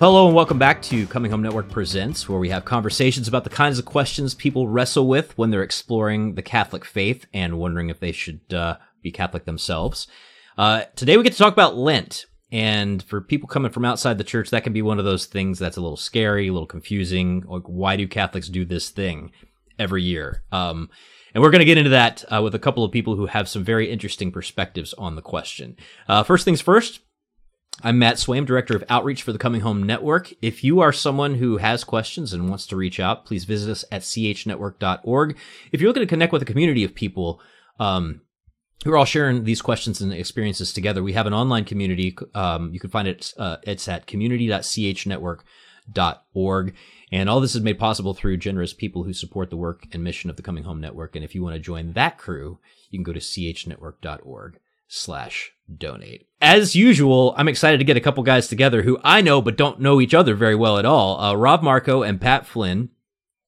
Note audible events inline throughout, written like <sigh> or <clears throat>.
Hello and welcome back to Coming Home Network Presents, where we have conversations about the kinds of questions people wrestle with when they're exploring the Catholic faith and wondering if they should uh, be Catholic themselves. Uh, today we get to talk about Lent. And for people coming from outside the church, that can be one of those things that's a little scary, a little confusing. Like, why do Catholics do this thing every year? Um, and we're going to get into that uh, with a couple of people who have some very interesting perspectives on the question. Uh, first things first, I'm Matt Swaim, Director of Outreach for the Coming Home Network. If you are someone who has questions and wants to reach out, please visit us at chnetwork.org. If you're looking to connect with a community of people, um, who are all sharing these questions and experiences together. We have an online community. Um, you can find it. Uh, it's at community.chnetwork.org. And all this is made possible through generous people who support the work and mission of the Coming Home Network. And if you want to join that crew, you can go to chnetwork.org slash donate. As usual, I'm excited to get a couple guys together who I know but don't know each other very well at all. Uh, Rob Marco and Pat Flynn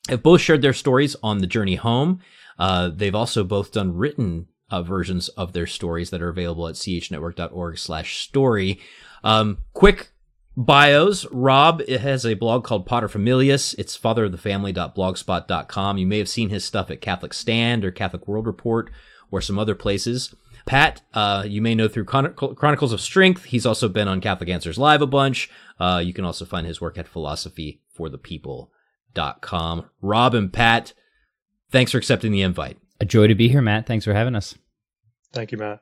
have both shared their stories on the journey home. Uh, they've also both done written uh, versions of their stories that are available at chnetwork.org slash story. Um, quick bios. Rob has a blog called Potter Paterfamilias. It's fatherofthefamily.blogspot.com. You may have seen his stuff at Catholic Stand or Catholic World Report or some other places. Pat, uh, you may know through Chronicles of Strength. He's also been on Catholic Answers Live a bunch. Uh, you can also find his work at philosophyforthepeople.com. Rob and Pat, thanks for accepting the invite. A joy to be here, Matt. Thanks for having us. Thank you, Matt.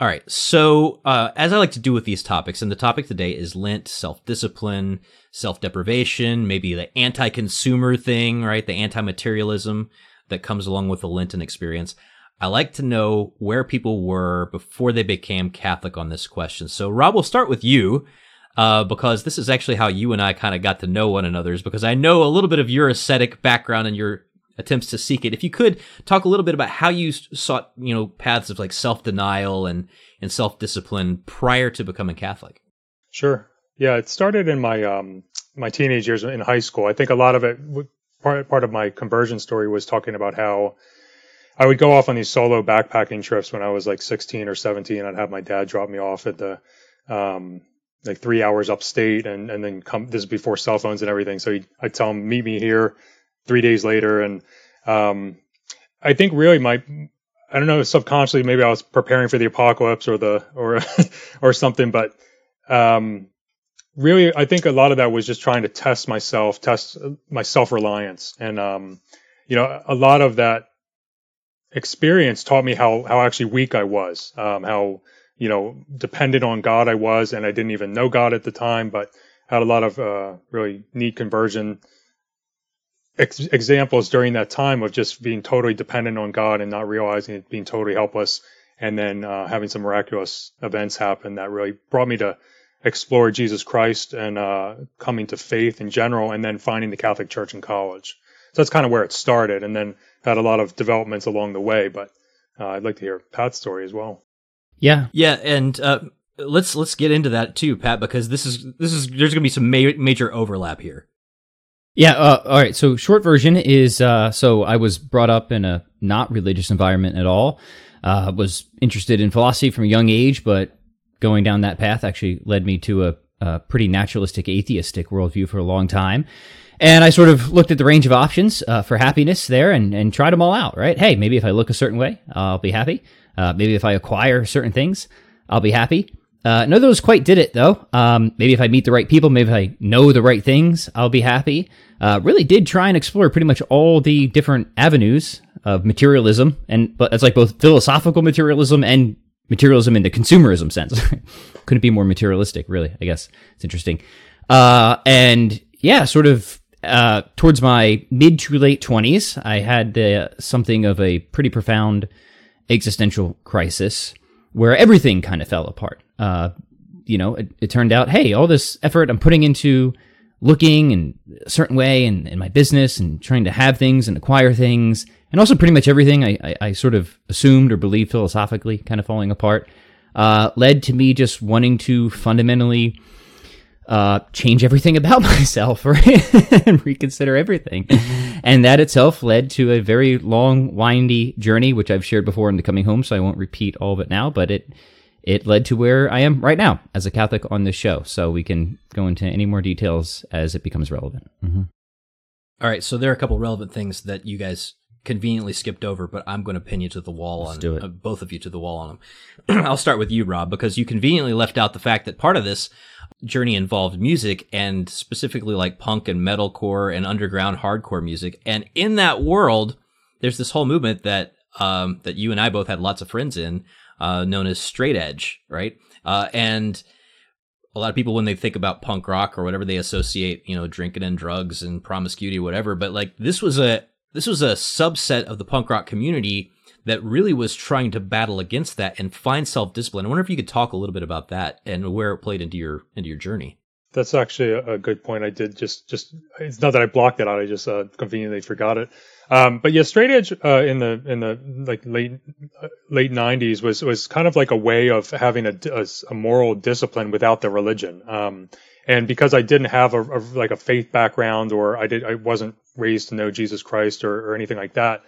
All right. So, uh, as I like to do with these topics, and the topic today is Lent, self discipline, self deprivation, maybe the anti consumer thing, right? The anti materialism that comes along with the Lenten experience. I like to know where people were before they became Catholic on this question. So, Rob, we'll start with you. Uh, because this is actually how you and I kind of got to know one another, is because I know a little bit of your ascetic background and your attempts to seek it. If you could talk a little bit about how you sought, you know, paths of like self denial and and self discipline prior to becoming Catholic. Sure. Yeah, it started in my um my teenage years in high school. I think a lot of it part part of my conversion story was talking about how I would go off on these solo backpacking trips when I was like 16 or 17. I'd have my dad drop me off at the um, like three hours upstate, and and then come. This is before cell phones and everything. So I'd tell him meet me here three days later, and um, I think really my I don't know subconsciously maybe I was preparing for the apocalypse or the or <laughs> or something, but um, really I think a lot of that was just trying to test myself, test my self reliance, and um, you know a lot of that experience taught me how how actually weak I was, um, how you know dependent on God I was, and I didn't even know God at the time, but had a lot of uh, really neat conversion ex- examples during that time of just being totally dependent on God and not realizing it, being totally helpless, and then uh, having some miraculous events happen that really brought me to explore Jesus Christ and uh, coming to faith in general, and then finding the Catholic Church in college. So that's kind of where it started, and then had a lot of developments along the way. But uh, I'd like to hear Pat's story as well. Yeah, yeah, and uh, let's let's get into that too, Pat, because this is this is there's going to be some ma- major overlap here. Yeah. Uh, all right. So short version is uh, so I was brought up in a not religious environment at all. Uh, was interested in philosophy from a young age, but going down that path actually led me to a, a pretty naturalistic, atheistic worldview for a long time. And I sort of looked at the range of options uh, for happiness there and, and tried them all out, right? Hey, maybe if I look a certain way, I'll be happy. Uh, maybe if I acquire certain things, I'll be happy. Uh, none of those quite did it though. Um, maybe if I meet the right people, maybe if I know the right things, I'll be happy. Uh, really did try and explore pretty much all the different avenues of materialism, and but it's like both philosophical materialism and materialism in the consumerism sense. <laughs> Couldn't be more materialistic, really. I guess it's interesting. Uh, and yeah, sort of uh, towards my mid to late twenties, I had something of a pretty profound existential crisis where everything kind of fell apart. Uh, you know, it, it, turned out, hey, all this effort I'm putting into looking in a certain way in, in my business and trying to have things and acquire things, and also pretty much everything I, I, I sort of assumed or believed philosophically kind of falling apart, uh, led to me just wanting to fundamentally uh, change everything about <laughs> myself right? <laughs> and reconsider everything. and that itself led to a very long, windy journey, which I've shared before in the coming home, so I won't repeat all of it now, but it it led to where I am right now as a Catholic on this show. So we can go into any more details as it becomes relevant. Mm-hmm. All right, so there are a couple relevant things that you guys conveniently skipped over, but I'm going to pin you to the wall Let's on do it. Uh, both of you to the wall on them. <clears throat> I'll start with you, Rob, because you conveniently left out the fact that part of this journey involved music and specifically like punk and metalcore and underground hardcore music. And in that world, there's this whole movement that um, that you and I both had lots of friends in, uh, known as straight edge, right? Uh, and a lot of people when they think about punk rock or whatever they associate you know drinking and drugs and promiscuity whatever but like this was a this was a subset of the punk rock community that really was trying to battle against that and find self-discipline i wonder if you could talk a little bit about that and where it played into your into your journey That's actually a, a good point. I did just just it's not that I blocked it out. I just uh, conveniently forgot it. Um, but yeah, straight edge uh, in the in the like late uh, late '90s was was kind of like a way of having a, a, a moral discipline without the religion. Um, and because I didn't have a, a like a faith background or I did I wasn't raised to know Jesus Christ or, or anything like that,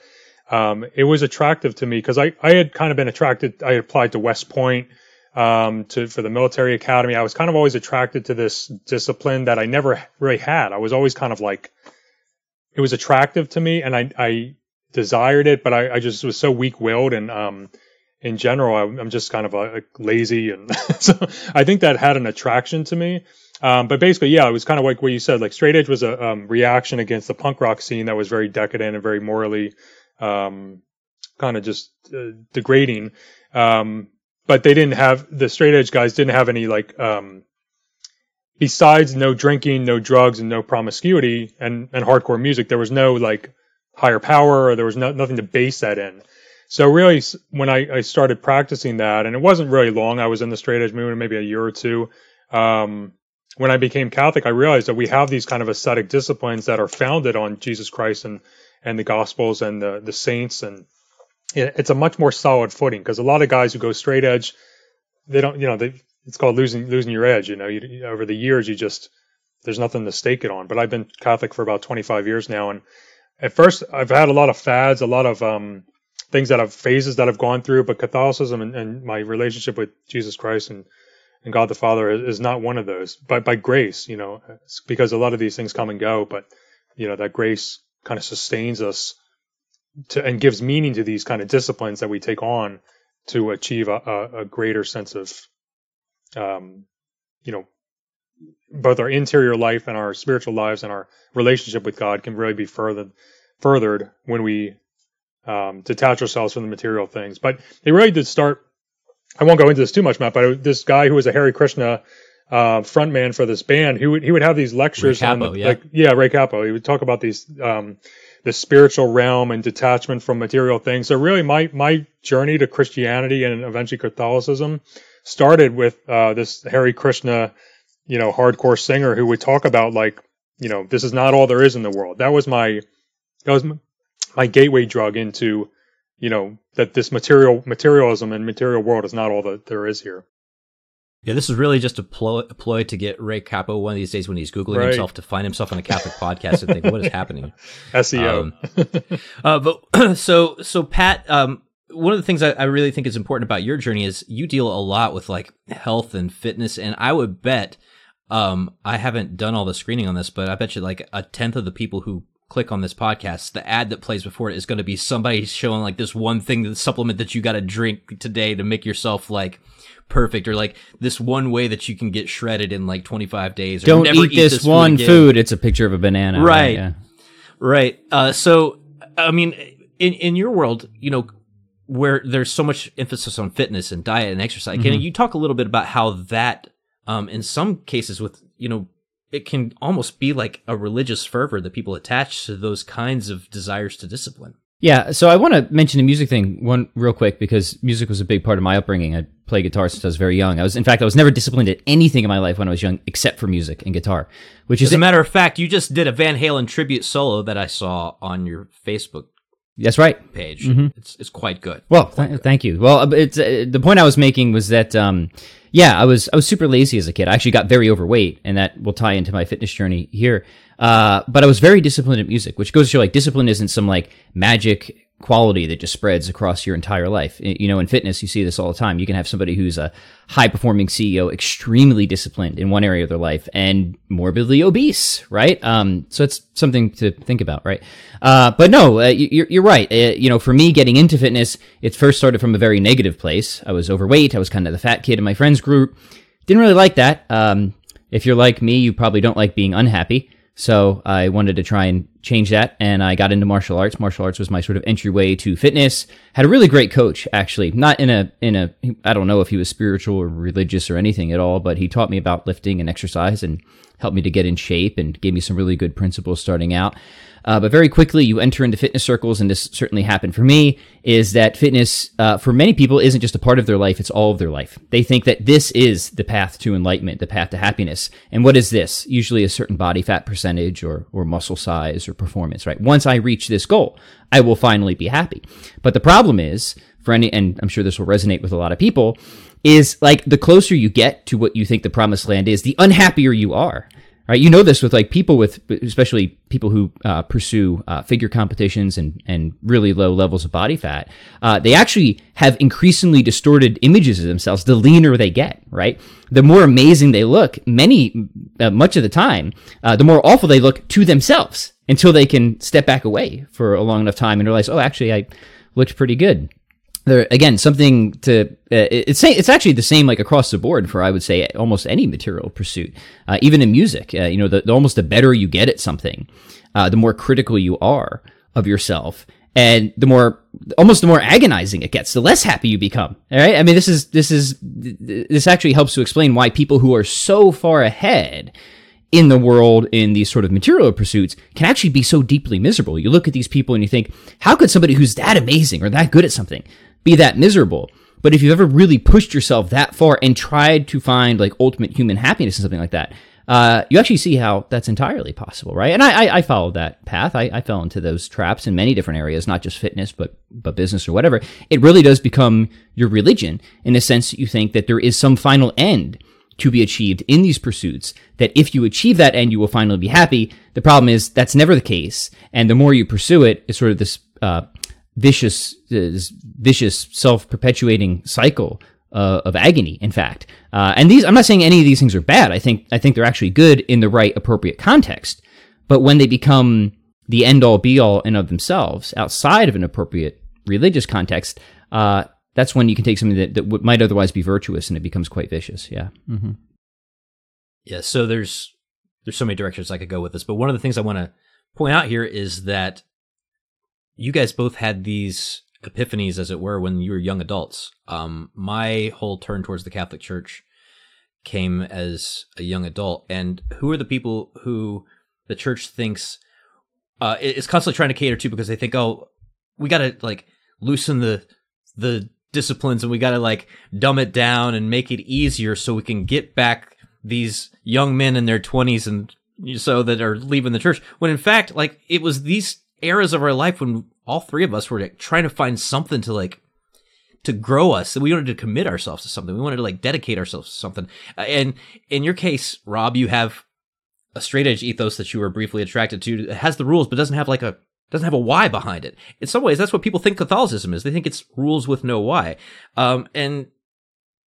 um, it was attractive to me because I I had kind of been attracted. I applied to West Point um, to for the military academy. I was kind of always attracted to this discipline that I never really had. I was always kind of like it was attractive to me, and I I desired it, but I, I just was so weak willed and um in general I, I'm just kind of uh, like lazy, and <laughs> so I think that had an attraction to me. Um, but basically, yeah, it was kind of like what you said. Like straight edge was a um, reaction against the punk rock scene that was very decadent and very morally um, kind of just uh, degrading. Um, but they didn't have the straight edge guys didn't have any like um, besides no drinking, no drugs, and no promiscuity and and hardcore music. There was no like higher power, or there was no, nothing to base that in. So really, when I, I started practicing that, and it wasn't really long, I was in the straight edge movement maybe a year or two. Um, when I became Catholic, I realized that we have these kind of ascetic disciplines that are founded on Jesus Christ and and the Gospels and the the saints, and it's a much more solid footing because a lot of guys who go straight edge, they don't, you know, they it's called losing losing your edge. You know, you, over the years, you just there's nothing to stake it on. But I've been Catholic for about 25 years now, and at first I've had a lot of fads, a lot of um, things that have phases that I've gone through. But Catholicism and, and my relationship with Jesus Christ and and God the Father is, not one of those. But by grace, you know, because a lot of these things come and go, but you know that grace kind of sustains us to and gives meaning to these kind of disciplines that we take on to achieve a, a, a greater sense of um, you know, both our interior life and our spiritual lives and our relationship with God can really be furthered furthered when we um, detach ourselves from the material things. But it really did start. I won't go into this too much, Matt. But this guy who was a Hare Krishna uh, frontman for this band, he would he would have these lectures Ray on the, yeah. like yeah Ray Cappo. He would talk about these um, the spiritual realm and detachment from material things. So really, my my journey to Christianity and eventually Catholicism started with uh, this Hare Krishna, you know, hardcore singer who would talk about like, you know, this is not all there is in the world. That was my that was my, my gateway drug into, you know, that this material materialism and material world is not all that there is here. Yeah, this is really just a ploy, a ploy to get Ray Cappo one of these days when he's googling Right. himself to find himself on a Catholic podcast and think, what is <laughs> happening? SEO. Um, <laughs> Uh, but <clears throat> so so Pat, um, one of the things I, I really think is important about your journey is you deal a lot with like health and fitness, and I would bet, um, I haven't done all the screening on this, but I bet you like a tenth of the people who click on this podcast, the ad that plays before it is going to be somebody showing like this one thing, the supplement that you got to drink today to make yourself like perfect, or like this one way that you can get shredded in like 25 days. Or Don't never eat this, food one food. It's a picture of a banana. Right. Yeah. Right. Uh, so, I mean, in in your world, you know, where there's so much emphasis on fitness and diet and exercise, can you talk a little bit about how that, um, in some cases, with you know, it can almost be like a religious fervor that people attach to those kinds of desires to discipline. Yeah, so I want to mention the music thing one real quick because music was a big part of my upbringing. I played guitar since I was very young. I was, in fact, I was never disciplined at anything in my life when I was young except for music and guitar, which is As a matter of fact, you just did a Van Halen tribute solo that I saw on your Facebook that's right. page. It's it's quite good. Well, th- thank you. Well, uh, it's uh, the point I was making was that um, yeah, I was I was super lazy as a kid. I actually got very overweight, and that will tie into my fitness journey here. Uh, but I was very disciplined at music, which goes to show like discipline isn't some like magic quality that just spreads across your entire life. You know, in fitness, you see this all the time. You can have somebody who's a high performing CEO, extremely disciplined in one area of their life and morbidly obese, right? Um, so it's something to think about, right? Uh, but no, uh, you're, you're right. Uh, you know, for me, getting into fitness, it first started from a very negative place. I was overweight. I was kind of the fat kid in my friends group. Didn't really like that. Um, if you're like me, you probably don't like being unhappy. So I wanted to try and change that and I got into martial arts. Martial arts was my sort of entryway to fitness. Had a really great coach actually. Not in a in a I don't know if he was spiritual or religious or anything at all, but he taught me about lifting and exercise and helped me to get in shape and gave me some really good principles starting out. Uh, but very quickly, you enter into fitness circles, and this certainly happened for me, is that fitness, uh, for many people, isn't just a part of their life, it's all of their life. They think that this is the path to enlightenment, the path to happiness. And what is this? Usually a certain body fat percentage or, or muscle size or performance, right? Once I reach this goal, I will finally be happy. But the problem is, for any, and I'm sure this will resonate with a lot of people, is like the closer you get to what you think the promised land is, the unhappier you are right? You know this with like people with, especially people who uh, pursue uh, figure competitions and and really low levels of body fat. Uh, they actually have increasingly distorted images of themselves. The leaner they get, right? The more amazing they look. Many, uh, much of the time, uh, the more awful they look to themselves until they can step back away for a long enough time and realize, oh, actually, I looked pretty good there again something to uh, it's it's actually the same like across the board for I would say almost any material pursuit, uh, even in music. Uh, you know, the, the, almost the better you get at something, uh, the more critical you are of yourself, and the more almost the more agonizing it gets, the less happy you become. All right, I mean this is this is this actually helps to explain why people who are so far ahead in the world in these sort of material pursuits can actually be so deeply miserable. You look at these people and you think, how could somebody who's that amazing or that good at something be that miserable. But if you've ever really pushed yourself that far and tried to find like ultimate human happiness and something like that, uh, you actually see how that's entirely possible, right? And I, I, I followed that path. I, I, fell into those traps in many different areas, not just fitness, but but business or whatever. It really does become your religion in the sense that you think that there is some final end to be achieved in these pursuits. That if you achieve that end, you will finally be happy. The problem is that's never the case, and the more you pursue it, it's sort of this uh, vicious, this vicious self-perpetuating cycle uh, of agony. In fact, uh, and these, I'm not saying any of these things are bad. I think I think they're actually good in the right appropriate context. But when they become the end all be all and of themselves outside of an appropriate religious context, uh, that's when you can take something that, that w- might otherwise be virtuous and it becomes quite vicious. Yeah. Mm-hmm. Yeah. So there's there's so many directions I could go with this, but one of the things I want to point out here is that you guys both had these epiphanies, as it were, when you were young adults. Um, my whole turn towards the Catholic Church came as a young adult. And who are the people who the church thinks uh, is constantly trying to cater to because they think, oh, we got to like loosen the the disciplines and we got to like dumb it down and make it easier so we can get back these young men in their 20s and so that are leaving the church when in fact like it was these eras of our life when all three of us were like, trying to find something to like to grow us. We wanted to commit ourselves to something. We wanted to like dedicate ourselves to something. Uh, and in your case, Rob, you have a straight edge ethos that you were briefly attracted to. It has the rules, but doesn't have like a doesn't have a why behind it. In some ways, that's what people think Catholicism is. They think it's rules with no why. Um, and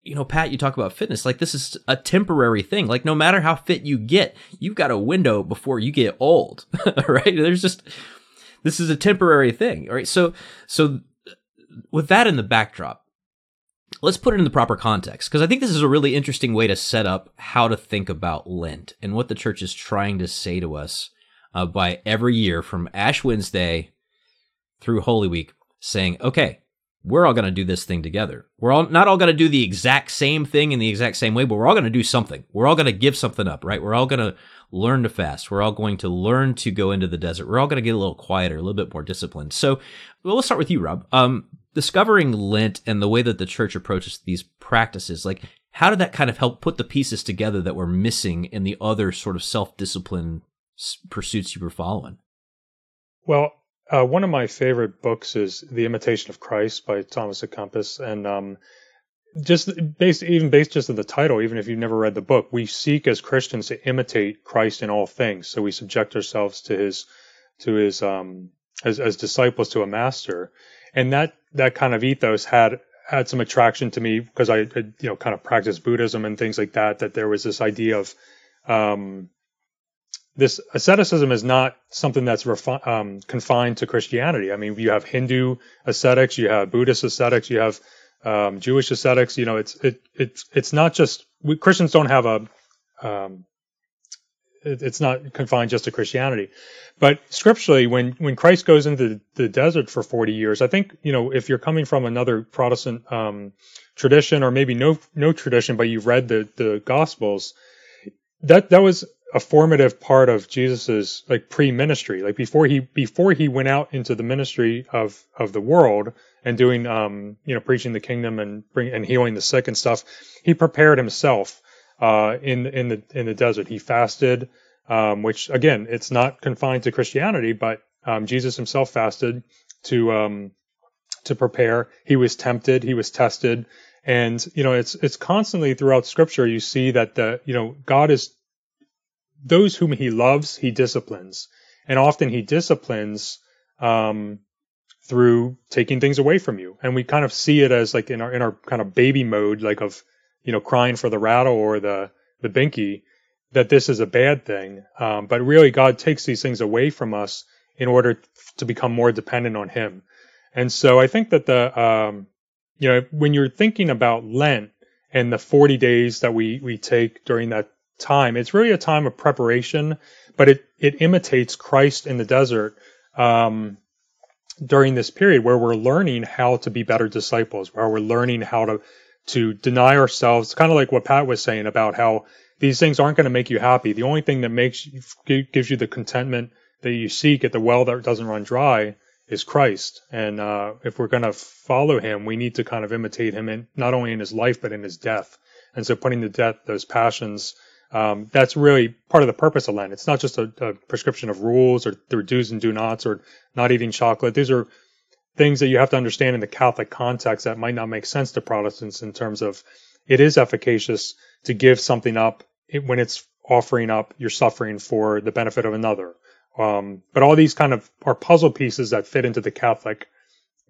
you know, Pat, you talk about fitness. Like this is a temporary thing. Like no matter how fit you get, you've got a window before you get old, <laughs> right? There's just this is a temporary thing. All right. So, so with that in the backdrop, let's put it in the proper context because I think this is a really interesting way to set up how to think about Lent and what the church is trying to say to us uh, by every year from Ash Wednesday through Holy Week, saying, okay, we're all going to do this thing together. We're all not all going to do the exact same thing in the exact same way, but we're all going to do something. We're all going to give something up, right? We're all going to learn to fast. We're all going to learn to go into the desert. We're all going to get a little quieter, a little bit more disciplined. So, well, let's start with you, Rob. Um, discovering Lent and the way that the church approaches these practices, like how did that kind of help put the pieces together that were missing in the other sort of self-discipline pursuits you were following? Well, uh, one of my favorite books is The Imitation of Christ by Thomas à Kempis, and um, just based even based just on the title, even if you've never read the book, we seek as Christians to imitate Christ in all things. So we subject ourselves to his to his um, as, as disciples to a master, and that that kind of ethos had had some attraction to me because I you know kind of practiced Buddhism and things like that. That there was this idea of um, this asceticism is not something that's refi- um, confined to Christianity. I mean, you have Hindu ascetics, you have Buddhist ascetics, you have um, Jewish ascetics. You know, it's it it's it's not just we, Christians don't have a um, it, it's not confined just to Christianity, but scripturally, when when Christ goes into the desert for forty years, I think you know if you're coming from another Protestant um, tradition or maybe no no tradition, but you've read the the Gospels, that that was a formative part of Jesus's like pre-ministry. Like before he before he went out into the ministry of of the world and doing um you know preaching the kingdom and bring and healing the sick and stuff, he prepared himself uh in in the in the desert. He fasted, um, which again it's not confined to Christianity, but um, Jesus himself fasted to um to prepare. He was tempted, he was tested, and you know it's it's constantly throughout Scripture you see that the you know God is those whom he loves, he disciplines. And often he disciplines um, through taking things away from you. And we kind of see it as like in our in our kind of baby mode, like of you know crying for the rattle or the the binky, that this is a bad thing. Um, but really, God takes these things away from us in order to become more dependent on Him. And so I think that the um, you know when you're thinking about Lent and the 40 days that we we take during that time. It's really a time of preparation, but it, it imitates Christ in the desert um, during this period where we're learning how to be better disciples, where we're learning how to to deny ourselves. Kind of like what Pat was saying about how these things aren't going to make you happy. The only thing that makes gives you the contentment that you seek at the well that doesn't run dry is Christ. And uh, if we're going to follow Him, we need to kind of imitate Him in not only in His life but in His death. And so, putting to death those passions um, that's really part of the purpose of Lent. It's not just a, a prescription of rules or there do's and do nots or not eating chocolate. These are things that you have to understand in the Catholic context that might not make sense to Protestants in terms of it is efficacious to give something up when it's offering up your suffering for the benefit of another. Um, but all these kind of are puzzle pieces that fit into the Catholic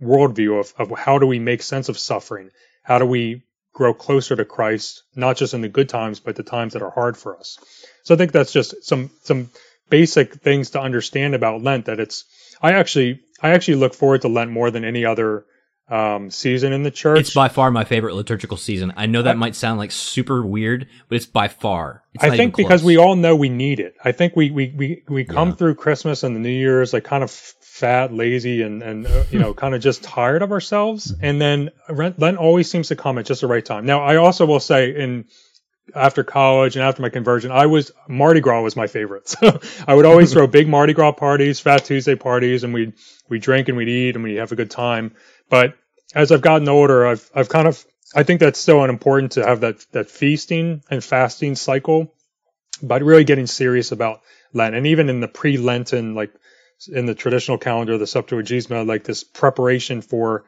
worldview of, of how do we make sense of suffering? How do we grow closer to Christ, not just in the good times, but the times that are hard for us. So I think that's just some some basic things to understand about Lent. That it's I actually I actually look forward to Lent more than any other um, season in the church. It's by far my favorite liturgical season. I know that might sound like super weird, but it's by far. It's I think because we all know we need it. I think we we we, we come yeah. through Christmas and the New Year's like kind of fat, lazy, and and uh, you know kind of just tired of ourselves. Mm-hmm. And then Lent always seems to come at just the right time. Now I also will say in after college and after my conversion, I was Mardi Gras was my favorite. <laughs> So I would always throw big Mardi Gras parties, Fat Tuesday parties, and we we drink and we'd eat and we have a good time. But as I've gotten older, I've I've kind of I think that's still important to have that that feasting and fasting cycle, but really getting serious about Lent and even in the pre-Lenten like in the traditional calendar, the Septuagesima, like this preparation for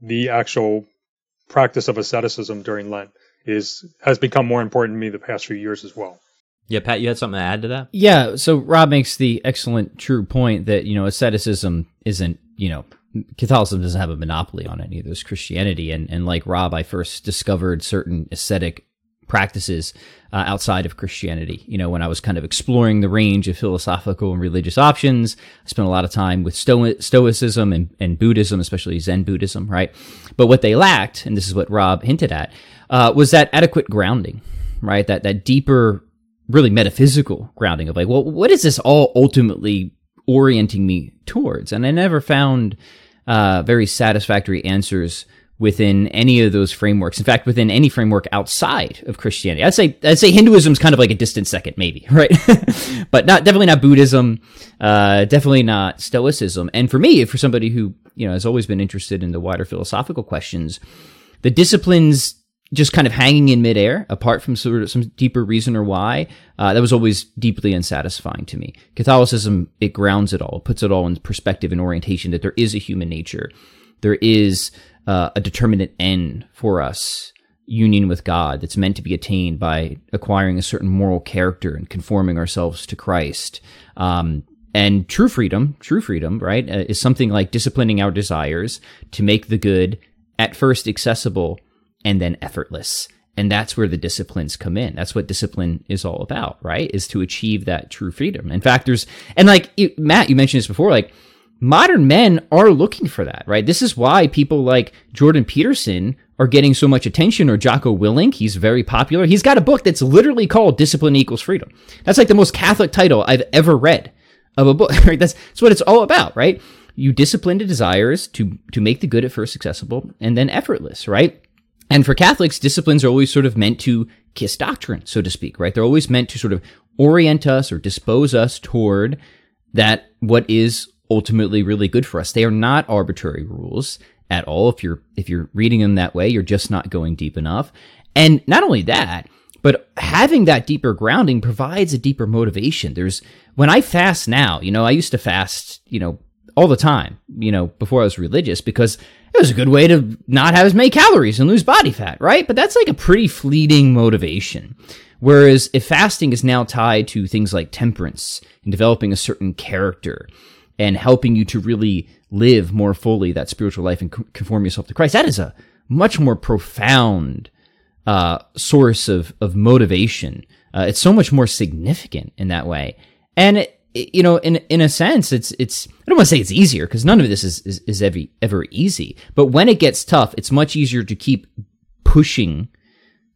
the actual practice of asceticism during Lent is has become more important to me the past few years as well. Yeah, Pat, you had something to add to that? Yeah, so Rob makes the excellent true point that, you know, asceticism isn't, you know, Catholicism doesn't have a monopoly on it, neither does Christianity. And, and like Rob, I first discovered certain ascetic practices uh, outside of Christianity. You know, when I was kind of exploring the range of philosophical and religious options, I spent a lot of time with Sto- Stoicism and, and Buddhism, especially Zen Buddhism, right? But what they lacked, and this is what Rob hinted at, uh, was that adequate grounding, right? That that deeper, really metaphysical grounding of like, well, what is this all ultimately orienting me towards? And I never found uh, very satisfactory answers within any of those frameworks. In fact, within any framework outside of Christianity, I'd say I'd say Hinduism is kind of like a distant second, maybe, <laughs> right? <laughs> but not definitely not Buddhism, uh, definitely not Stoicism. And for me, for somebody who you know has always been interested in the wider philosophical questions, the disciplines just kind of hanging in midair, apart from sort of some deeper reason or why, uh, that was always deeply unsatisfying to me. Catholicism, it grounds it all, it puts it all in perspective and orientation that there is a human nature. There is uh, a determinate end for us, union with God, that's meant to be attained by acquiring a certain moral character and conforming ourselves to Christ. Um, And true freedom, true freedom, right, uh, is something like disciplining our desires to make the good at first accessible and then effortless. And that's where the disciplines come in. That's what discipline is all about, right? Is to achieve that true freedom. In fact, there's, and like Matt, you mentioned this before, like modern men are looking for that, right? This is why people like Jordan Peterson are getting so much attention or Jocko Willink. He's very popular. He's got a book that's literally called Discipline Equals Freedom. That's like the most Catholic title I've ever read of a book, <laughs> right? That's, that's what it's all about, right? You discipline the desires to, to make the good at first accessible and then effortless, right? And for Catholics, disciplines are always sort of meant to kiss doctrine, so to speak, right? They're always meant to sort of orient us or dispose us toward that what is ultimately really good for us. They are not arbitrary rules at all. If you're if you're reading them that way, you're just not going deep enough. And not only that, but having that deeper grounding provides a deeper motivation. There's when I fast now, you know, I used to fast, you know, all the time, you know, before I was religious because it was a good way to not have as many calories and lose body fat, right? But that's like a pretty fleeting motivation. Whereas if fasting is now tied to things like temperance and developing a certain character and helping you to really live more fully that spiritual life and conform yourself to Christ. That is a much more profound uh, source of of motivation. Uh, it's so much more significant in that way, and it, you know, in in a sense, it's it's. I don't want to say it's easier because none of this is, is is ever ever easy. But when it gets tough, it's much easier to keep pushing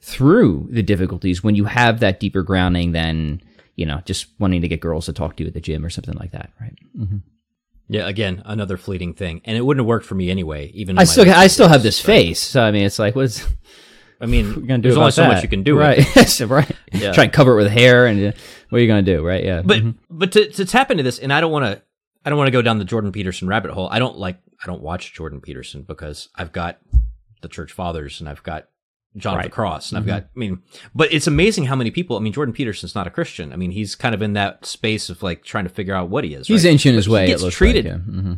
through the difficulties when you have that deeper grounding than you know just wanting to get girls to talk to you at the gym or something like that, right? Mm-hmm. Yeah, again, another fleeting thing, and it wouldn't have worked for me anyway. Even I still, I still have this face. So I mean, it's like, what's I mean, <laughs> you're gonna do there's only so much you can do, right? <laughs> right. Yeah. Try and cover it with hair, and uh, what are you gonna do, right? Yeah. But mm-hmm. but to to tap into this, and I don't want to, I don't want to go down the Jordan Peterson rabbit hole. I don't like, I don't watch Jordan Peterson because I've got the church fathers, and I've got John right. of the Cross. And mm-hmm. I've got, I mean, but it's amazing how many people, I mean, Jordan Peterson's not a Christian. I mean, he's kind of in that space of like trying to figure out what he is. He's right? inching his way. He gets treated. Like, yeah. mm-hmm.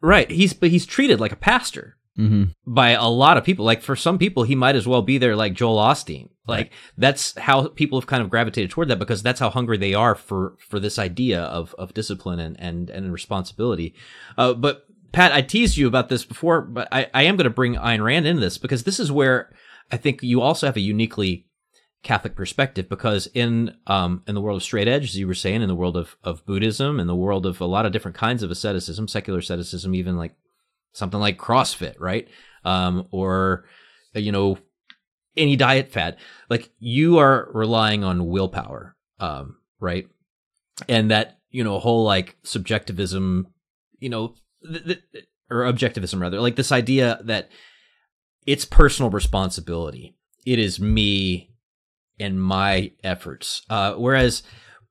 Right. He's, but he's treated like a pastor mm-hmm. by a lot of people. Like for some people, he might as well be there like Joel Osteen. Like right. that's how people have kind of gravitated toward that because that's how hungry they are for, for this idea of, of discipline and, and, and responsibility. Uh, but Pat, I teased you about this before, but I, I am going to bring Ayn Rand into this because this is where I think you also have a uniquely Catholic perspective because in um, in the world of straight edge, as you were saying, in the world of, of Buddhism, in the world of a lot of different kinds of asceticism, secular asceticism, even like something like CrossFit, right? Um, or you know any diet fad, like you are relying on willpower, um, right? And that you know whole like subjectivism, you know, th- th- or objectivism rather, like this idea that it's personal responsibility. It is me and my efforts. Uh, whereas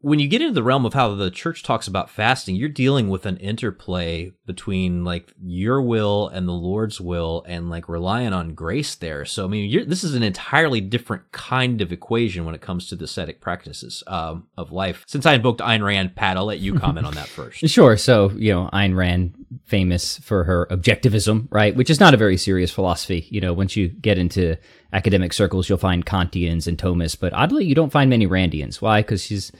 when you get into the realm of how the church talks about fasting, you're dealing with an interplay between like your will and the Lord's will and like relying on grace there. So, I mean, this is an entirely different kind of equation when it comes to the ascetic practices um, of life. Since I invoked Ayn Rand, Pat, I'll let you comment on that <laughs> first. Sure. So, you know, Ayn Rand, famous for her objectivism, right? Which is not a very serious philosophy. You know, once you get into academic circles, you'll find Kantians and Thomists, but oddly, you don't find many Randians. Why? Because she's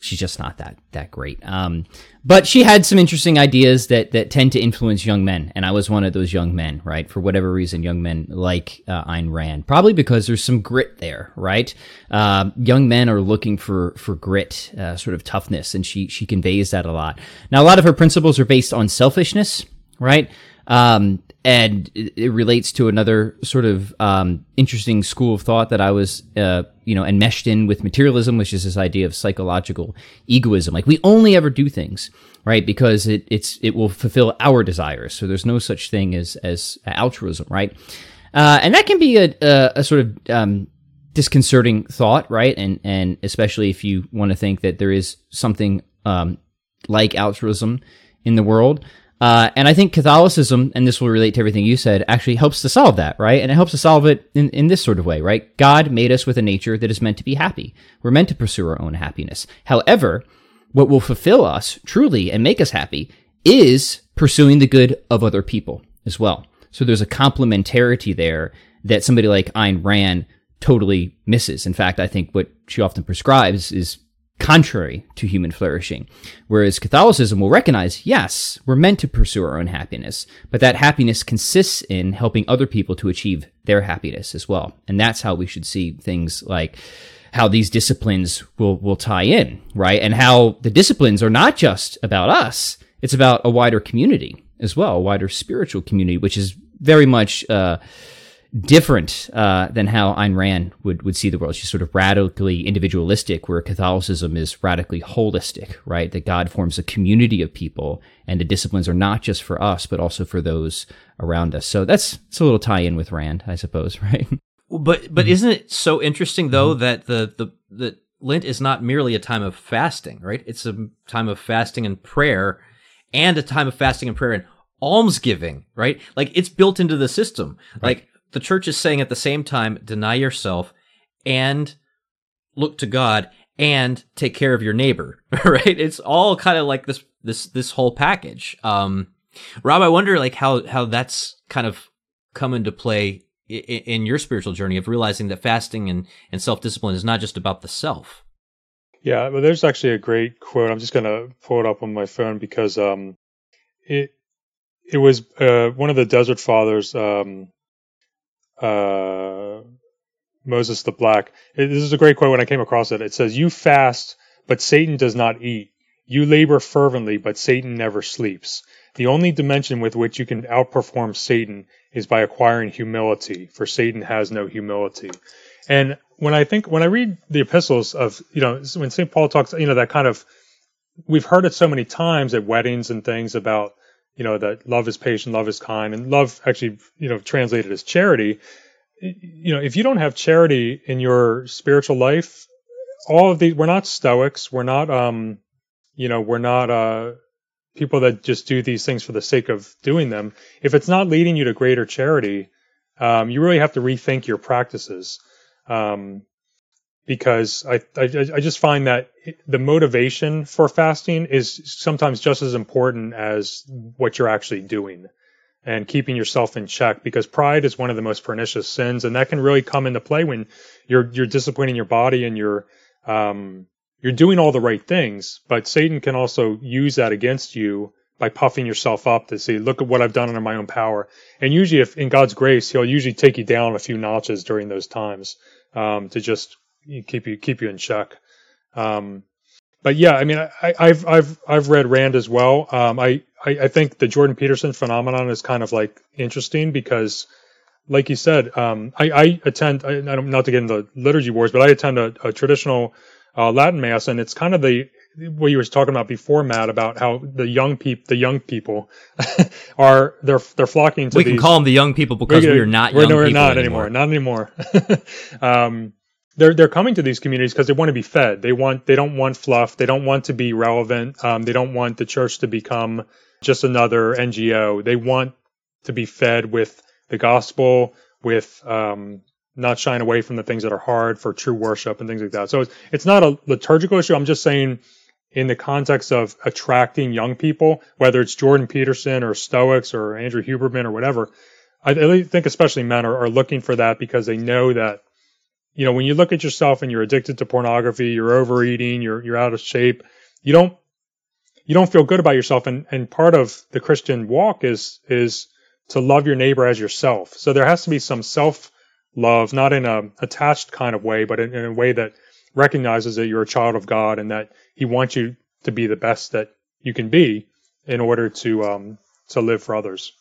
she's just not that that great. Um, but she had some interesting ideas that that tend to influence young men, and I was one of those young men, right? For whatever reason, young men like uh, Ayn Rand, probably because there's some grit there, right? Uh, young men are looking for for grit, uh, sort of toughness, and she she conveys that a lot. Now, a lot of her principles are based on selfishness, right? Um, and it, relates to another sort of um, interesting school of thought that I was, uh, you know, enmeshed in with materialism, which is this idea of psychological egoism. Like we only ever do things right because it it's it will fulfill our desires. So there's no such thing as as altruism, right? Uh, and that can be a a, a sort of um, disconcerting thought, right? And and especially if you want to think that there is something um, like altruism in the world. Uh, and I think Catholicism, and this will relate to everything you said, actually helps to solve that, right? And it helps to solve it in, in this sort of way, right? God made us with a nature that is meant to be happy. We're meant to pursue our own happiness. However, what will fulfill us truly and make us happy is pursuing the good of other people as well. So there's a complementarity there that somebody like Ayn Rand totally misses. In fact, I think what she often prescribes is contrary to human flourishing. Whereas Catholicism will recognize, yes, we're meant to pursue our own happiness, but that happiness consists in helping other people to achieve their happiness as well. And that's how we should see things like how these disciplines will, will tie in, right? And how the disciplines are not just about us. It's about a wider community as well, a wider spiritual community, which is very much, uh, different uh, than how Ayn Rand would, would see the world. She's sort of radically individualistic, where Catholicism is radically holistic, right? That God forms a community of people, and the disciplines are not just for us, but also for those around us. So that's it's a little tie in with Rand, I suppose, <laughs> right? But but isn't it so interesting though mm-hmm. that the the the Lent is not merely a time of fasting, right? It's a time of fasting and prayer, and a time of fasting and prayer and almsgiving, right? Like it's built into the system. Right. Like the church is saying at the same time, deny yourself and look to God and take care of your neighbor, <laughs> right? It's all kind of like this, this, this whole package. Um, Rob, I wonder like how, how that's kind of come into play in, your spiritual journey of realizing that fasting and, and self-discipline is not just about the self. Yeah, well, there's actually a great quote. I'm just going to pull it up on my phone because um, it it was uh, one of the Desert Fathers, um, uh, Moses the Black. This is a great quote when I came across it. It says, You fast, but Satan does not eat. You labor fervently, but Satan never sleeps. The only dimension with which you can outperform Satan is by acquiring humility, for Satan has no humility. And when I think, when I read the epistles of, you know, when St. Paul talks, you know, that kind of, we've heard it so many times at weddings and things about you know that love is patient love is kind and love actually you know translated as charity. You know if you don't have charity in your spiritual life all of these we're not stoics we're not um you know we're not uh people that just do these things for the sake of doing them. If it's not leading you to greater charity um you really have to rethink your practices. Um because I, I, I just find that the motivation for fasting is sometimes just as important as what you're actually doing and keeping yourself in check because pride is one of the most pernicious sins and that can really come into play when you're you're disciplining your body and you're um, you're doing all the right things but Satan can also use that against you by puffing yourself up to say look at what I've done under my own power. And usually if in God's grace he'll usually take you down a few notches during those times um, to just keep you keep you in check. Um, but yeah, I mean, I, have I've I've read Rand as well. Um, I, I, I think the Jordan Peterson phenomenon is kind of like interesting because, like you said, um, I, I attend I, I don't not to get into liturgy wars, but I attend a, a traditional uh, Latin mass, and it's kind of the what you were talking about before, Matt, about how the young people, the young people, <laughs> are they're they're flocking to. We can these, call them the young people because we are not. We're, young we're not anymore. Not anymore. <laughs> um, they're they're coming to these communities because they want to be fed. They want they don't want fluff. They don't want to be relevant. Um, they don't want the church to become just another NGO. They want to be fed with the gospel, with um, not shying away from the things that are hard for true worship and things like that. So it's, it's not a liturgical issue. I'm just saying in the context of attracting young people, whether it's Jordan Peterson or Stoics or Andrew Huberman or whatever, I, think especially men are, are looking for that because they know that you know, when you look at yourself and you're addicted to pornography, you're overeating, you're you're out of shape, you don't you don't feel good about yourself and and part of the Christian walk is is to love your neighbor as yourself. So there has to be some self love, not in a attached kind of way, but in, in a way that recognizes that you're a child of God and that He wants you to be the best that you can be in order to um to live for others.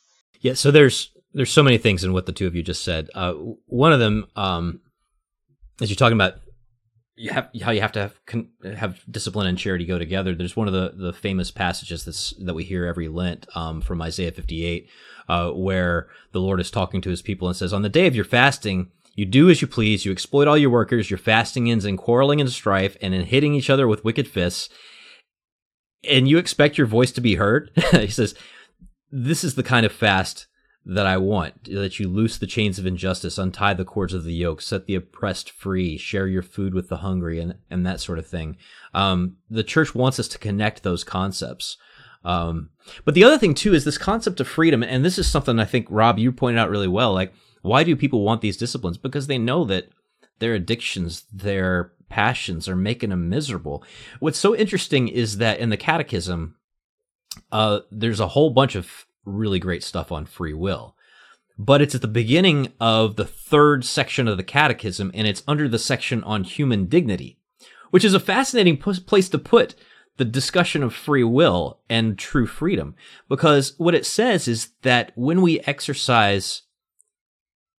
Yeah, so there's there's so many things in what the two of you just said. Uh, one of them, um, as you're talking about you have how you have to have have discipline and charity go together. There's one of the the famous passages that's that we hear every Lent um, from Isaiah 58, uh, where the Lord is talking to His people and says, "On the day of your fasting." You do as you please. You exploit all your workers. Your fasting ends in quarreling and strife and in hitting each other with wicked fists. And you expect your voice to be heard? <laughs> he says, This is the kind of fast that I want, that you loose the chains of injustice, untie the cords of the yoke, set the oppressed free, share your food with the hungry, and, and that sort of thing. Um, the church wants us to connect those concepts. Um, but the other thing too is this concept of freedom, and this is something I think Rob you pointed out really well. Like, why do people want these disciplines? Because they know that their addictions, their passions are making them miserable. What's so interesting is that in the catechism, uh, there's a whole bunch of really great stuff on free will. But it's at the beginning of the third section of the catechism, and it's under the section on human dignity, which is a fascinating p- place to put the discussion of free will and true freedom. Because what it says is that when we exercise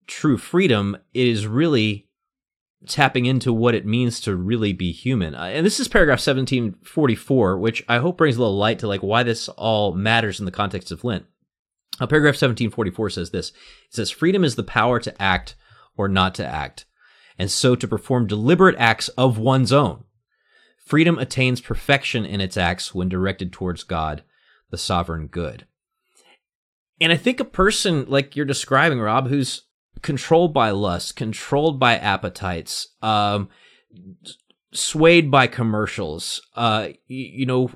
true freedom, it is really tapping into what it means to really be human. Uh, and this is paragraph 1744, which I hope brings a little light to like why this all matters in the context of Lent. Paragraph 1744 says this. It says, freedom is the power to act or not to act, and so to perform deliberate acts of one's own. Freedom attains perfection in its acts when directed towards God, the sovereign good. And I think a person like you're describing, Rob, who's controlled by lust, controlled by appetites, um, swayed by commercials, uh, you, you know,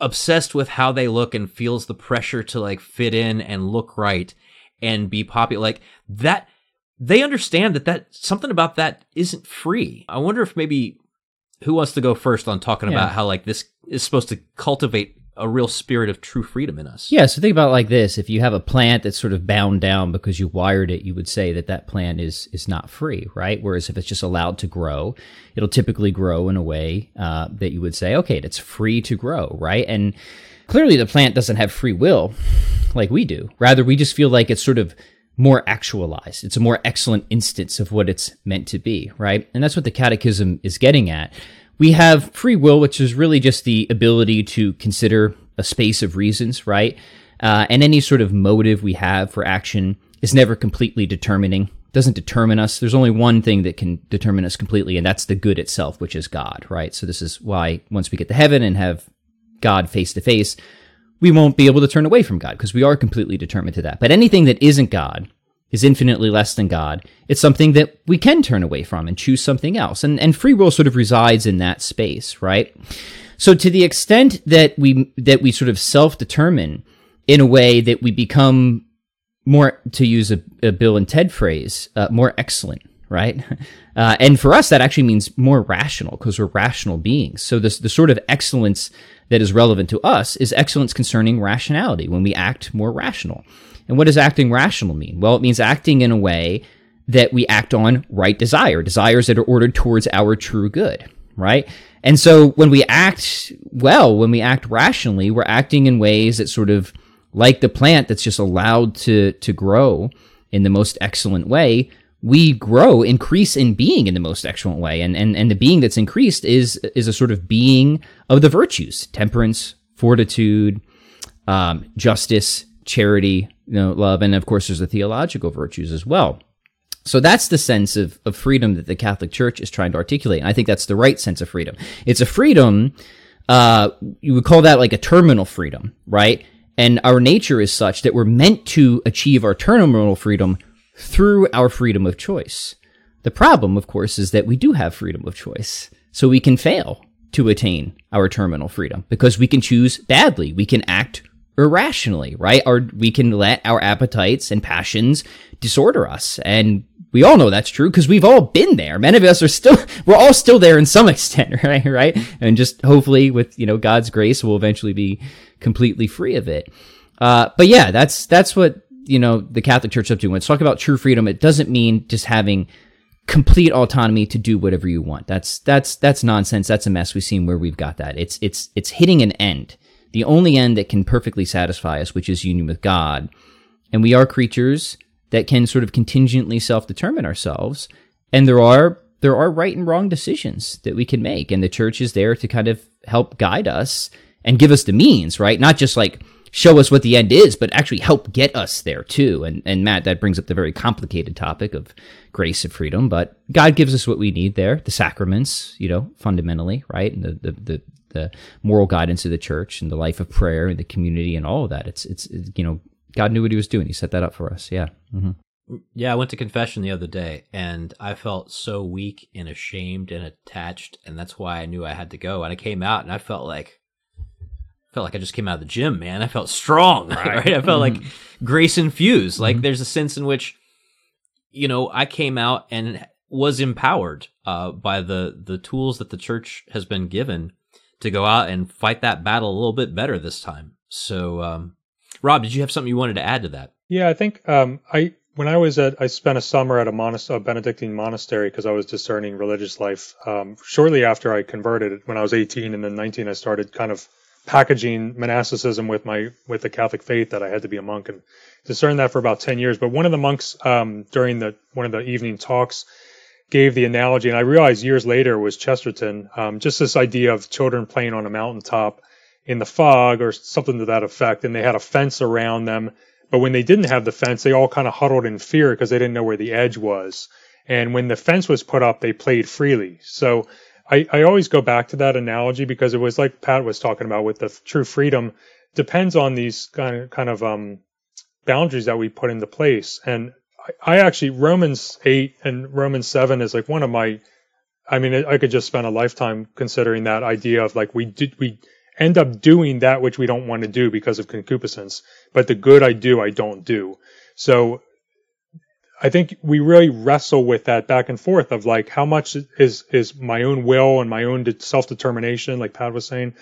obsessed with how they look and feels the pressure to like fit in and look right and be popular, like that. They understand that that something about that isn't free. I wonder if maybe who wants to go first on talking yeah. about how like this is supposed to cultivate a real spirit of true freedom in us. Yeah, so think about like this: if you have a plant that's sort of bound down because you wired it, you would say that that plant is is not free, right? Whereas if it's just allowed to grow, it'll typically grow in a way uh, that you would say, okay, it's free to grow, right? And clearly, the plant doesn't have free will like we do. Rather, we just feel like it's sort of more actualized. It's a more excellent instance of what it's meant to be, right? And that's what the Catechism is getting at. We have free will, which is really just the ability to consider a space of reasons, right? Uh, and any sort of motive we have for action is never completely determining, doesn't determine us. There's only one thing that can determine us completely, and that's the good itself, which is God, right? So this is why once we get to heaven and have God face to face, we won't be able to turn away from God because we are completely determined to that. But anything that isn't God, is infinitely less than God, it's something that we can turn away from and choose something else. And, and free will sort of resides in that space, right? So to the extent that we, that we sort of self-determine in a way that we become more, to use a, a Bill and Ted phrase, uh, more excellent, right? <laughs> Uh, and for us, that actually means more rational because we're rational beings. So this, the sort of excellence that is relevant to us is excellence concerning rationality when we act more rational. And what does acting rational mean? Well, it means acting in a way that we act on right desire, desires that are ordered towards our true good, right? And so when we act well, when we act rationally, we're acting in ways that sort of like the plant that's just allowed to to grow in the most excellent way, we grow, increase in being in the most excellent way. And and and the being that's increased is is a sort of being of the virtues, temperance, fortitude, um, justice, charity, you know, love, and of course there's the theological virtues as well. So that's the sense of, of freedom that the Catholic Church is trying to articulate. And I think that's the right sense of freedom. It's a freedom, uh, you would call that like a terminal freedom, right? And our nature is such that we're meant to achieve our terminal freedom through our freedom of choice. The problem, of course, is that we do have freedom of choice. So we can fail to attain our terminal freedom because we can choose badly. We can act irrationally, right? Or we can let our appetites and passions disorder us. And we all know that's true because we've all been there. Many of us are still, <laughs> we're all still there in some <laughs> extent, <laughs> right? Right. And just hopefully with, you know, God's grace, we'll eventually be completely free of it. Uh, but yeah, that's, that's what, you know, the Catholic Church up to. When it's talking about true freedom, it doesn't mean just having complete autonomy to do whatever you want. That's, that's, that's nonsense. That's a mess. We've seen where we've got that. It's, it's, it's hitting an end the only end that can perfectly satisfy us, which is union with God. And we are creatures that can sort of contingently self-determine ourselves. And there are there are right and wrong decisions that we can make. And the church is there to kind of help guide us and give us the means, right? Not just like show us what the end is, but actually help get us there too. And and Matt, that brings up the very complicated topic of grace and freedom. But God gives us what we need there, the sacraments, you know, fundamentally, right? And the the, the the moral guidance of the church and the life of prayer and the community and all of that. It's, it's, you know, God knew what he was doing. He set that up for us. Yeah. Mm-hmm. Yeah. I went to confession the other day and I felt so weak and ashamed and attached. And that's why I knew I had to go. And I came out and I felt like, felt like I just came out of the gym, man. I felt strong, <laughs> right? right? I felt mm-hmm. like grace infused. Like mm-hmm. there's a sense in which, you know, I came out and was empowered uh, by the the tools that the church has been given to go out and fight that battle a little bit better this time. So, um, Rob, did you have something you wanted to add to that? Yeah, I think um, I when I was at I spent a summer at a, monas- a Benedictine monastery because I was discerning religious life. Um, shortly after I converted, when I was 18 and then 19, I started kind of packaging monasticism with my with the Catholic faith that I had to be a monk and discerned that for about 10 years. But one of the monks um, during the one of the evening talks gave the analogy, and I realized years later was Chesterton, um, just this idea of children playing on a mountaintop in the fog or something to that effect, and they had a fence around them. But when they didn't have the fence, they all kind of huddled in fear because they didn't know where the edge was. And when the fence was put up, they played freely. So I, I always go back to that analogy because it was like Pat was talking about with the true freedom depends on these kind of kind of um, boundaries that we put into place. And I, actually Romans eight and Romans seven is like one of my. I mean, I could just spend a lifetime considering that idea of like we did we end up doing that which we don't want to do because of concupiscence, but the good I do I don't do. So I think we really wrestle with that back and forth of like how much is is my own will and my own self determination, like Pat was saying,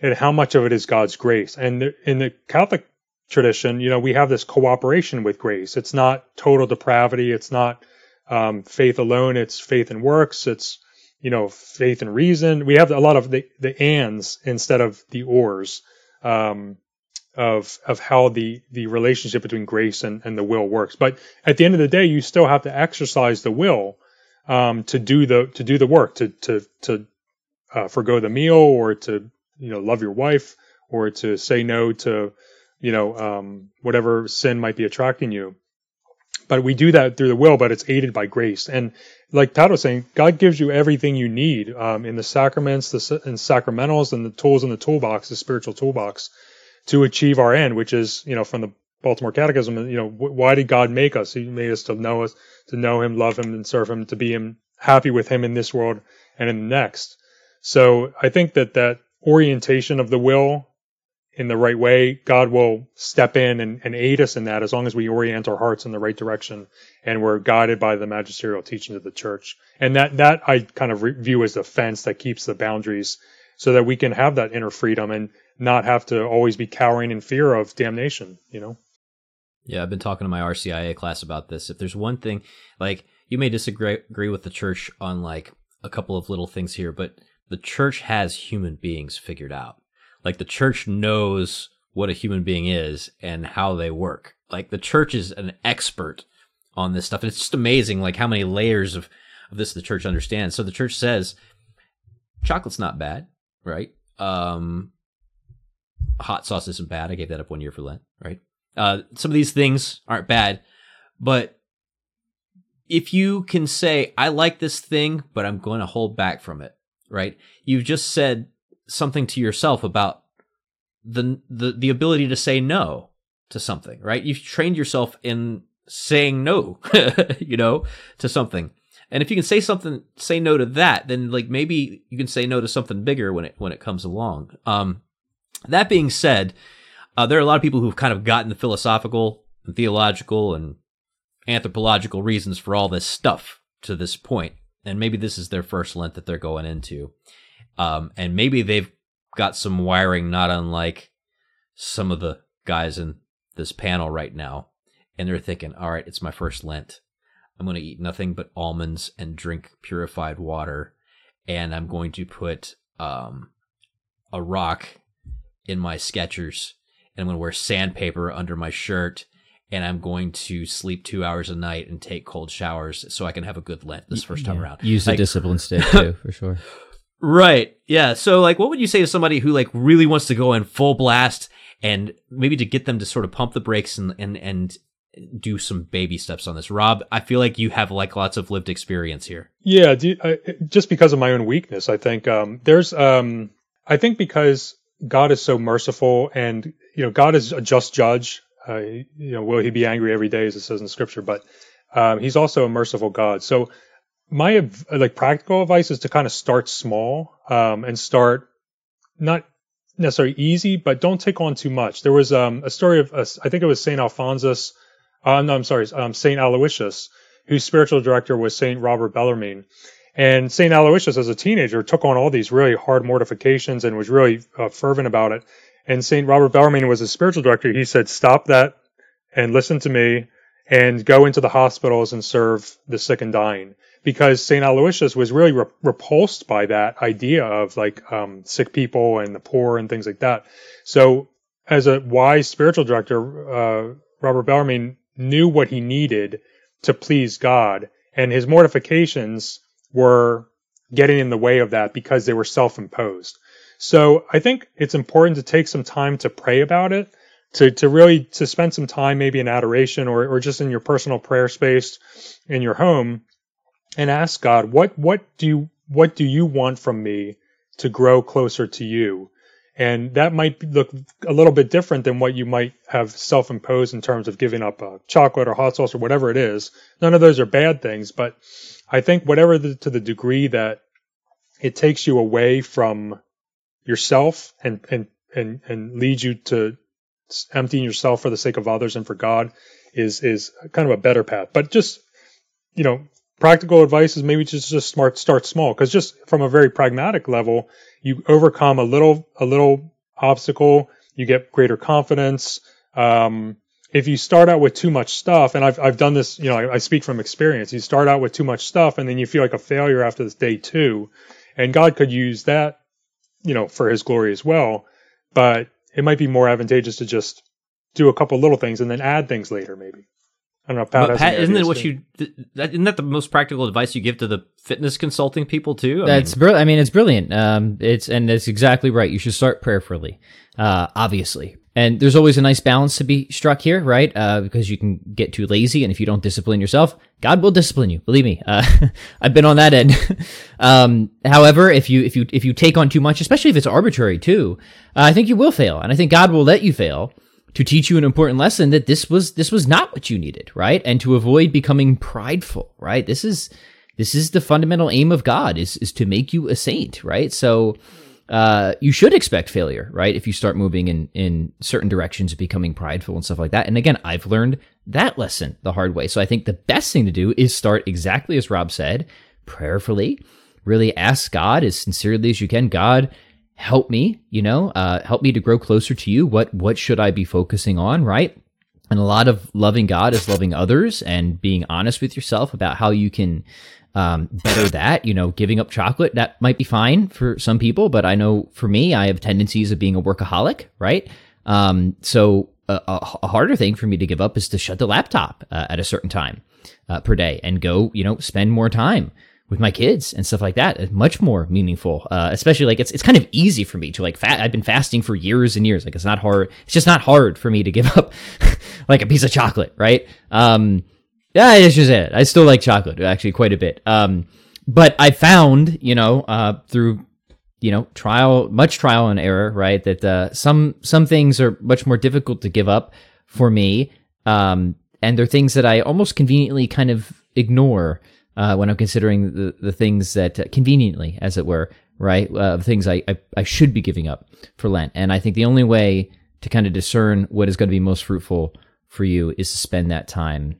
and how much of it is God's grace. And in the Catholic tradition, you know, we have this cooperation with grace. It's not total depravity. It's not um, faith alone. It's faith and works. It's you know faith and reason. We have a lot of the the ands instead of the ors um, of of how the the relationship between grace and, and the will works. But at the end of the day, you still have to exercise the will um, to do the to do the work to to to uh, forego the meal or to you know love your wife or to say no to you know, um, whatever sin might be attracting you. But we do that through the will, but it's aided by grace. And like Pat was saying, God gives you everything you need um, in the sacraments, the sacramentals, and the tools in the toolbox, the spiritual toolbox, to achieve our end, which is, you know, from the Baltimore Catechism. You know, why did God make us? He made us to know us, to know Him, love Him, and serve Him, to be Him, happy with Him in this world and in the next. So I think that that orientation of the will in the right way, God will step in and, and, aid us in that as long as we orient our hearts in the right direction and we're guided by the magisterial teachings of the church. And that, that I kind of view as the fence that keeps the boundaries so that we can have that inner freedom and not have to always be cowering in fear of damnation, you know? Yeah, I've been talking to my RCIA class about this. If there's one thing, like, you may disagree agree with the church on like a couple of little things here, but the church has human beings figured out like the church knows what a human being is and how they work. Like the church is an expert on this stuff. And it's just amazing like how many layers of, of this the church understands. So the church says chocolate's not bad, right? Um hot sauce isn't bad. I gave that up one year for Lent, right? Uh some of these things aren't bad, but if you can say, I like this thing, but I'm going to hold back from it, right? You've just said something to yourself about the the the ability to say no to something, right? You've trained yourself in saying no, <laughs> you know, to something. And if you can say something, say no to that, then like maybe you can say no to something bigger when it when it comes along. Um, that being said, uh, there are a lot of people who've kind of gotten the philosophical, and theological, and anthropological reasons for all this stuff to this point, and maybe this is their first Lent that they're going into. Um, and maybe they've got some wiring not unlike some of the guys in this panel right now. And they're thinking, all right, it's my first Lent. I'm going to eat nothing but almonds and drink purified water. And I'm going to put um, a rock in my Skechers. And I'm going to wear sandpaper under my shirt. And I'm going to sleep two hours a night and take cold showers so I can have a good Lent this first time yeah. around. Use like, the discipline stick <laughs> too, for sure. Right. Yeah. So like what would you say to somebody who like really wants to go in full blast and maybe to get them to sort of pump the brakes and and and do some baby steps on this. Rob, I feel like you have like lots of lived experience here. Yeah, you, I, just because of my own weakness, I think um, there's um, I think because God is so merciful and you know God is a just judge. Uh, you know, will he be angry every day as it says in scripture, but um, he's also a merciful God. So my like practical advice is to kind of start small um, and start not necessarily easy, but don't take on too much. There was um, a story of uh, I think it was Saint Alphonsus. Uh, no, I'm sorry, um, Saint Aloysius, whose spiritual director was Saint Robert Bellarmine. And Saint Aloysius, as a teenager, took on all these really hard mortifications and was really uh, fervent about it. And Saint Robert Bellarmine was his spiritual director. He said, "Stop that and listen to me, and go into the hospitals and serve the sick and dying." Because Saint Aloysius was really re- repulsed by that idea of like um, sick people and the poor and things like that. So, as a wise spiritual director, uh, Robert Bellarmine knew what he needed to please God, and his mortifications were getting in the way of that because they were self-imposed. So I think it's important to take some time to pray about it, to to really to spend some time maybe in adoration or or just in your personal prayer space in your home and ask God, what what do you what do you want from me to grow closer to you? And that might look a little bit different than what you might have self imposed in terms of giving up uh, chocolate or hot sauce or whatever it is. None of those are bad things, but I think whatever the, to the degree that it takes you away from yourself and, and, and, and leads you to emptying yourself for the sake of others and for God is, is kind of a better path. But just, you know, practical advice is maybe just, just smart, start small. Cause just from a very pragmatic level, you overcome a little, a little obstacle, you get greater confidence. Um, if you start out with too much stuff, and I've I've done this, you know, I, I, speak from experience. You start out with too much stuff, and then you feel like a failure after this day two, and God could use that, you know, for His glory as well. But it might be more advantageous to just do a couple little things and then add things later, maybe. I don't know. Pat, Pat isn't it what you? Isn't that the most practical advice you give to the fitness consulting people too? I That's brilliant. I mean, it's brilliant. Um, it's and it's exactly right. You should start prayerfully, uh, obviously, and there's always a nice balance to be struck here, right? Uh, because you can get too lazy, and if you don't discipline yourself, God will discipline you. Believe me, uh, <laughs> I've been on that end. <laughs> um, however, if you if you if you take on too much, especially if it's arbitrary too, uh, I think you will fail, and I think God will let you fail to teach you an important lesson that this was this was not what you needed, right? And to avoid becoming prideful, right? This is this is the fundamental aim of God is is to make you a saint, right? So uh, you should expect failure, right? If you start moving in in certain directions, becoming prideful and stuff like that. And again, I've learned that lesson the hard way. So I think the best thing to do is start exactly as Rob said, prayerfully. Really ask God as sincerely as you can. God, help me. You know, uh, help me to grow closer to you. What what should I be focusing on? Right. And a lot of loving God is loving others and being honest with yourself about how you can um, better that. You know, giving up chocolate that might be fine for some people, but I know for me, I have tendencies of being a workaholic, right? Um, so a, a, harder thing for me to give up is to shut the laptop uh, at a certain time uh, per day and go, you know, spend more time with my kids and stuff like that. It's much more meaningful, uh, especially like it's it's kind of easy for me to like. Fa- I've been fasting for years and years. Like it's not hard. It's just not hard for me to give <laughs> up like a piece of chocolate, right? Um, yeah, it's just it. I still like chocolate actually quite a bit. Um, but I found, you know, uh, through you know trial, much trial and error, right, that uh, some some things are much more difficult to give up for me, um, and they're things that I almost conveniently kind of ignore uh, when I'm considering the the things that uh, conveniently, as it were, right, uh, things I, I I should be giving up for Lent. And I think the only way to kind of discern what is going to be most fruitful for you is to spend that time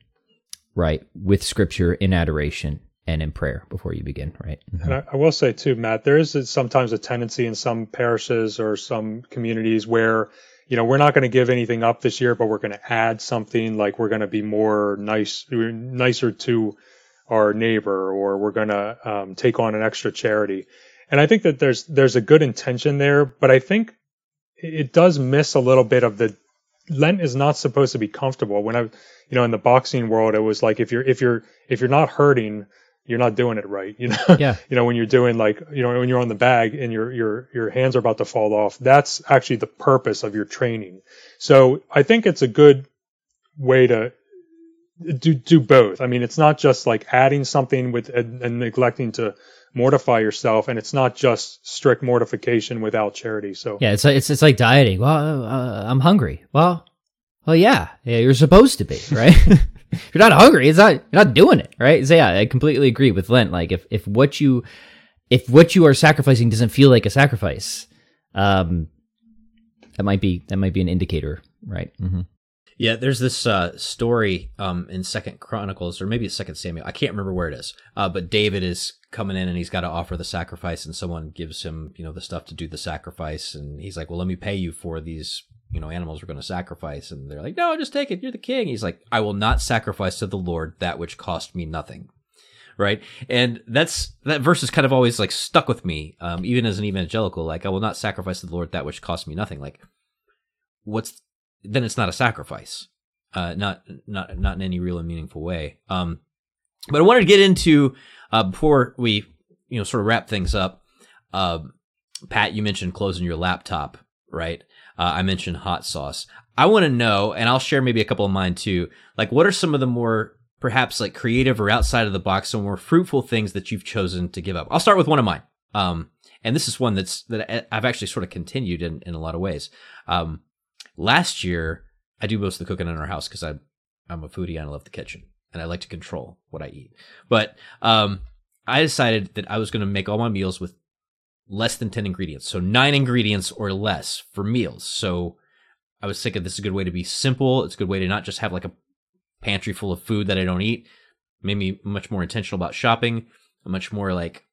right, with scripture in adoration and in prayer before you begin, right? Mm-hmm. And I, I, will say too, Matt, there is sometimes a tendency in some parishes or some communities where, you know, we're not going to give anything up this year, but we're going to add something like we're going to be more nice, nicer to our neighbor, or we're going to um, take on an extra charity. And I think that there's there's a good intention there, but I think it does miss a little bit of the Lent is not supposed to be comfortable. When I, you know, in the boxing world, it was like if you're if you're if you're not hurting, you're not doing it right. You know, yeah. <laughs> you know when you're doing like you know when you're on the bag and your your your hands are about to fall off. That's actually the purpose of your training. So I think it's a good way to do do both. I mean, it's not just like adding something with and, and neglecting to mortify yourself, and it's not just strict mortification without charity. So yeah, it's it's it's like dieting. Well, uh, I'm hungry. Well, well, yeah, yeah, you're supposed to be <laughs> right. <laughs> you're not hungry, it's not you're not doing it right. So yeah, I completely agree with Lent. Like if if what you if what you are sacrificing doesn't feel like a sacrifice, um, that might be that might be an indicator, right? Mm-hmm. Yeah, there's this uh, story um, in Second Chronicles, or maybe it's Second Samuel. I can't remember where it is. Uh, but David is coming in and he's got to offer the sacrifice, and someone gives him, you know, the stuff to do the sacrifice, and he's like, "Well, let me pay you for these, you know, animals we're going to sacrifice." And they're like, "No, just take it. You're the king." He's like, "I will not sacrifice to the Lord that which cost me nothing." Right, and that's that verse is kind of always like stuck with me, um, even as an evangelical. Like, I will not sacrifice to the Lord that which cost me nothing. Like, what's then it's not a sacrifice, uh, not not not in any real and meaningful way. Um, but I wanted to get into uh, before we you know sort of wrap things up. Uh, Pat, you mentioned closing your laptop, right? Uh, I mentioned hot sauce. I want to know, and I'll share maybe a couple of mine too. Like, what are some of the more perhaps like creative or outside of the box, some more fruitful things that you've chosen to give up? I'll start with one of mine. Um, and this is one that's that I've actually sort of continued in, in a lot of ways. Um, Last year, I do most of the cooking in our house because I'm I'm a foodie and I love the kitchen and I like to control what I eat. But um, I decided that I was going to make all my meals with less than 10 ingredients. So nine ingredients or less for meals. So I was thinking this is a good way to be simple. It's a good way to not just have like a pantry full of food that I don't eat. Made me much more intentional about shopping, much more like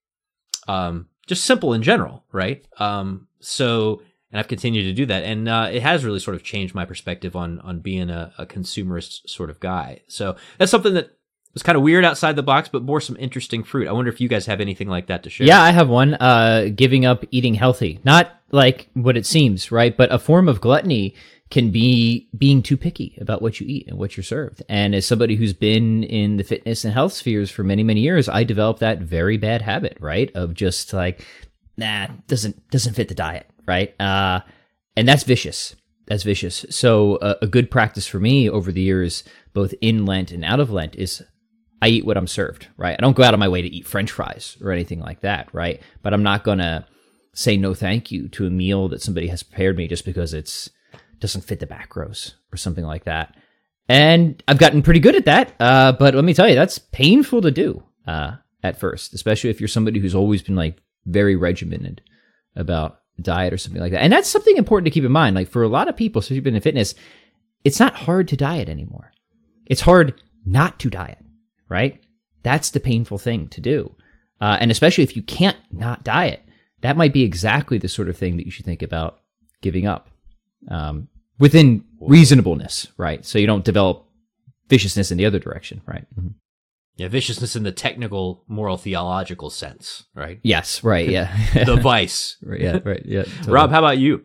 um, just simple in general, right? Um, so and I've continued to do that, and uh, it has really sort of changed my perspective on on being a, a, consumerist sort of guy. So that's something that was kind of weird outside the box, but bore some interesting fruit. I wonder if you guys have anything like that to share. Yeah, I have one. Uh, giving up eating healthy, not like what it seems, right? But a form of gluttony can be being too picky about what you eat and what you're served. And as somebody who's been in the fitness and health spheres for many, many years, I developed that very bad habit, right? Of just like, nah, doesn't doesn't fit the diet right? Uh, and that's vicious. That's vicious. So uh, a good practice for me over the years, both in Lent and out of Lent, is I eat what I'm served, right? I don't go out of my way to eat French fries or anything like that, right? But I'm not gonna say no thank you to a meal that somebody has prepared me just because it's doesn't fit the macros or something like that. And I've gotten pretty good at that. Uh, but let me tell you, that's painful to do uh, at first, especially if you're somebody who's always been like very regimented about diet or something like that. And that's something important to keep in mind. Like for a lot of people, especially been in fitness, it's not hard to diet anymore. It's hard not to diet, right? That's the painful thing to do. Uh, and especially if you can't not diet, that might be exactly the sort of thing that you should think about giving up um, within reasonableness, right? So you don't develop viciousness in the other direction, right? Mm-hmm. Yeah, viciousness in the technical, moral, theological sense, right? Yes, right. Yeah, <laughs> the vice. <laughs> right, yeah, right. Yeah. Totally. Rob, how about you?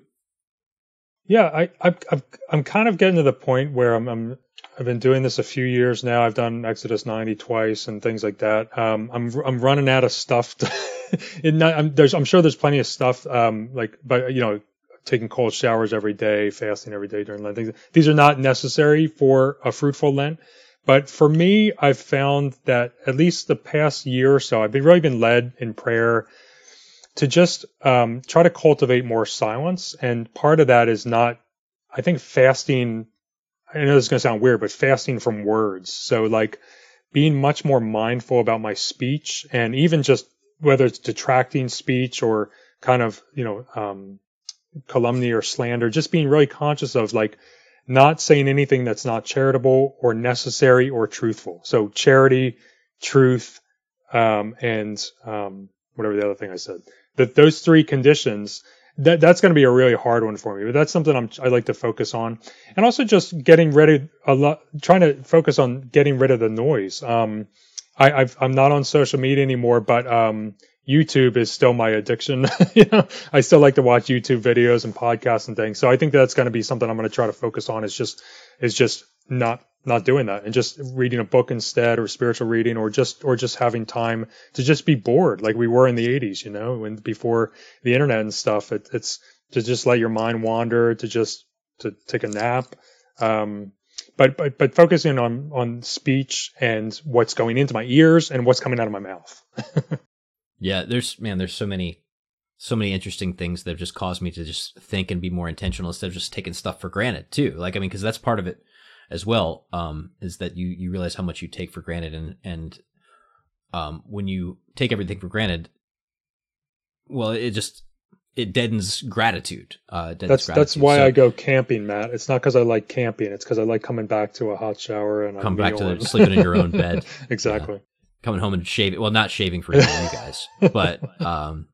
Yeah, I, I, I've, I'm kind of getting to the point where I'm, I'm, I've been doing this a few years now. I've done Exodus 90 twice and things like that. Um, I'm, I'm running out of stuff. To, <laughs> not, I'm, there's, I'm sure there's plenty of stuff. Um, like, but you know, taking cold showers every day, fasting every day during Lent. Things, these are not necessary for a fruitful Lent. But for me, I've found that at least the past year or so, I've been really been led in prayer to just um, try to cultivate more silence. And part of that is not, I think, fasting. I know this is going to sound weird, but fasting from words. So, like, being much more mindful about my speech and even just whether it's detracting speech or kind of, you know, um, calumny or slander, just being really conscious of like, not saying anything that's not charitable or necessary or truthful. So charity, truth, um, and um, whatever the other thing I said. That those three conditions. That that's going to be a really hard one for me, but that's something I'm I like to focus on, and also just getting ready a lot, trying to focus on getting rid of the noise. Um, I, I've, I'm not on social media anymore, but um, YouTube is still my addiction. <laughs> you know, I still like to watch YouTube videos and podcasts and things. So I think that's going to be something I'm going to try to focus on. Is just is just not not doing that and just reading a book instead or spiritual reading or just or just having time to just be bored like we were in the 80s you know when before the internet and stuff it, it's to just let your mind wander to just to take a nap um, but but but focusing on on speech and what's going into my ears and what's coming out of my mouth <laughs> Yeah, there's man, there's so many so many interesting things that have just caused me to just think and be more intentional instead of just taking stuff for granted too. Like I mean, because that's part of it as well. Um, is that you you realize how much you take for granted and and um when you take everything for granted, well, it just it deadens gratitude. Uh, deadens That's gratitude. that's why So I go camping, Matt. It's not because I like camping. It's because I like coming back to a hot shower and come back to and- sleeping in your own <laughs> bed. exactly. Coming home and shaving. Well, not shaving for you guys, but <laughs> um,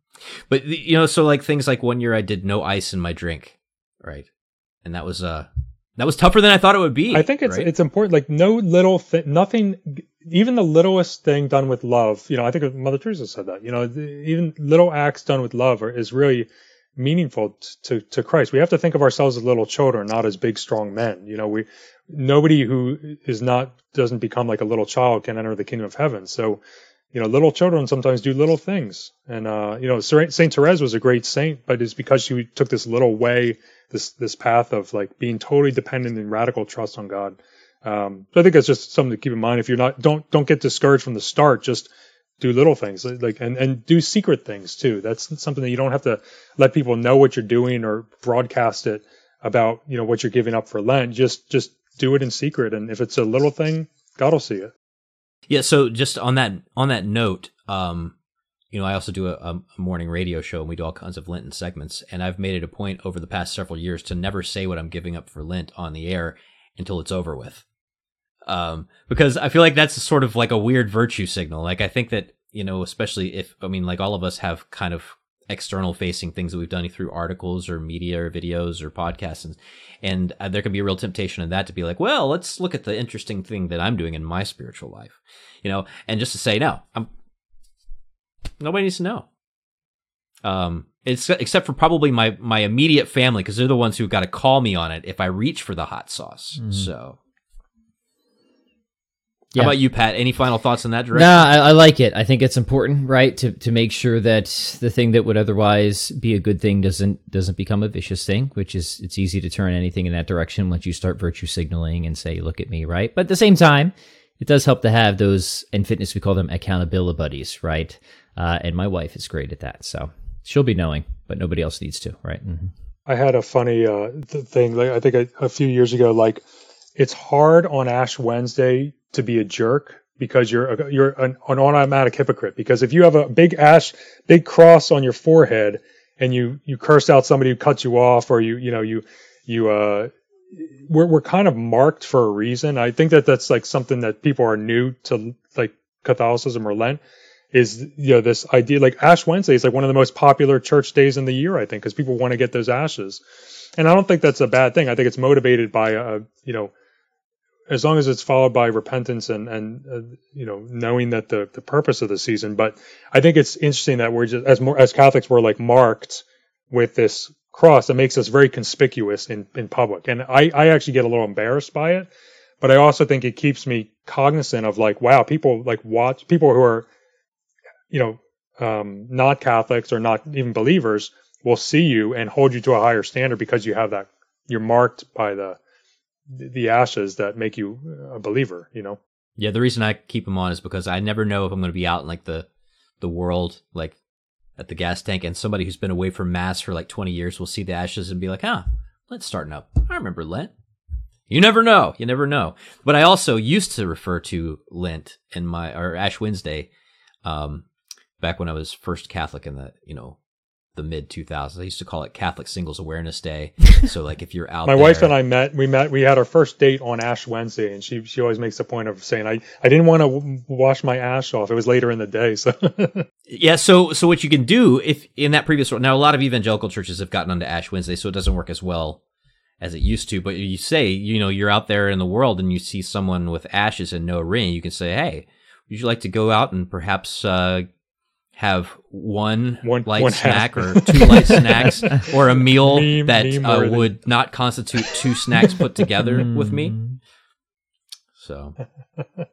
but you know, so like things like one year I did no ice in my drink, right, and that was uh that was tougher than I thought it would be. I think it's right? it's important. Like no little thing, nothing, even the littlest thing done with love. You know, I think Mother Teresa said that. You know, the- even little acts done with love are, is really meaningful to to Christ. We have to think of ourselves as little children, not as big, strong men. You know, we nobody who is not doesn't become like a little child can enter the kingdom of heaven. So. You know, little children sometimes do little things, and uh, you know, Saint Therese was a great saint, but it's because she took this little way, this this path of like being totally dependent and radical trust on God. Um, so I think that's just something to keep in mind. If you're not, don't don't get discouraged from the start. Just do little things, like and and do secret things too. That's something that you don't have to let people know what you're doing or broadcast it about. You know what you're giving up for Lent. Just just do it in secret, and if it's a little thing, God will see it. Yeah. So just on that on that note, um, you know, I also do a, a morning radio show and we do all kinds of Lenten segments. And I've made it a point over the past several years to never say what I'm giving up for Lent on the air until it's over with. Um, because I feel like that's sort of like a weird virtue signal. Like I think that, you know, especially if, I mean, like all of us have kind of external facing things that we've done through articles or media or videos or podcasts and and uh, there can be a real temptation in that to be like well let's look at the interesting thing that i'm doing in my spiritual life you know? And just to say no i'm nobody needs to know. Um it's except for probably my my immediate family because they're the ones who've got to call me on it if i reach for the hot sauce so Yeah. how about you pat any final thoughts in that direction Nah, I, I like it. I think it's important, right, to to make sure that the thing that would otherwise be a good thing doesn't doesn't become a vicious thing. Which is, it's easy to turn anything in that direction once you start virtue signaling and say, "Look at me," right? But at the same time, it does help to have those in fitness. We call them accountability buddies, right? Uh, and my wife is great at that, so she'll be knowing, but nobody else needs to, right? hmm I had a funny uh, th- thing. Like I think a, a few years ago, like it's hard on Ash Wednesday to be a jerk because you're a, you're an, an automatic hypocrite. Because if you have a big ash, big cross on your forehead, and you you curse out somebody who cuts you off, or you you know you you uh we're we're kind of marked for a reason. I think that that's like something that people are new to like Catholicism or Lent is you know this idea like Ash Wednesday is like one of the most popular church days in the year I think because people want to get those ashes, and I don't think that's a bad thing. I think it's motivated by uh you know as long as it's followed by repentance and and uh, you know knowing that the the purpose of the season. But I think it's interesting that we're just as more as Catholics we're like marked with this cross that makes us very conspicuous in in public, and I I actually get a little embarrassed by it. But I also think it keeps me cognizant of like, wow, people like watch people who are you know, um, not Catholics or not even believers will see you and hold you to a higher standard because you have that. You're marked by the the ashes that make you a believer. You know. Yeah, the reason I keep them on is because I never know if I'm going to be out in like the the world, like at the gas tank, and somebody who's been away from mass for like 20 years will see the ashes and be like, "Huh, Lent's starting up. I remember Lent." You never know. You never know. But I also used to refer to Lent in my or Ash Wednesday, um, back when I was first Catholic in the you know the mid 2000s. I used to call it Catholic Singles Awareness Day. <laughs> so like if you're out, My there, wife and I met. We met. We had our first date on Ash Wednesday, and she she always makes a point of saying, "I I didn't want to w- wash my ash off. It was later in the day." So <laughs> Yeah, so so what you can do if in that previous now a lot of evangelical churches have gotten onto Ash Wednesday, so it doesn't work as well as it used to. But you say, you know, you're out there in the world and you see someone with ashes and no ring, you can say, hey, would you like to go out and perhaps uh, have one, One- light one snack half. or two light <laughs> snacks or a meal Meme- that meme uh, would not constitute two snacks put together with me? Mm. So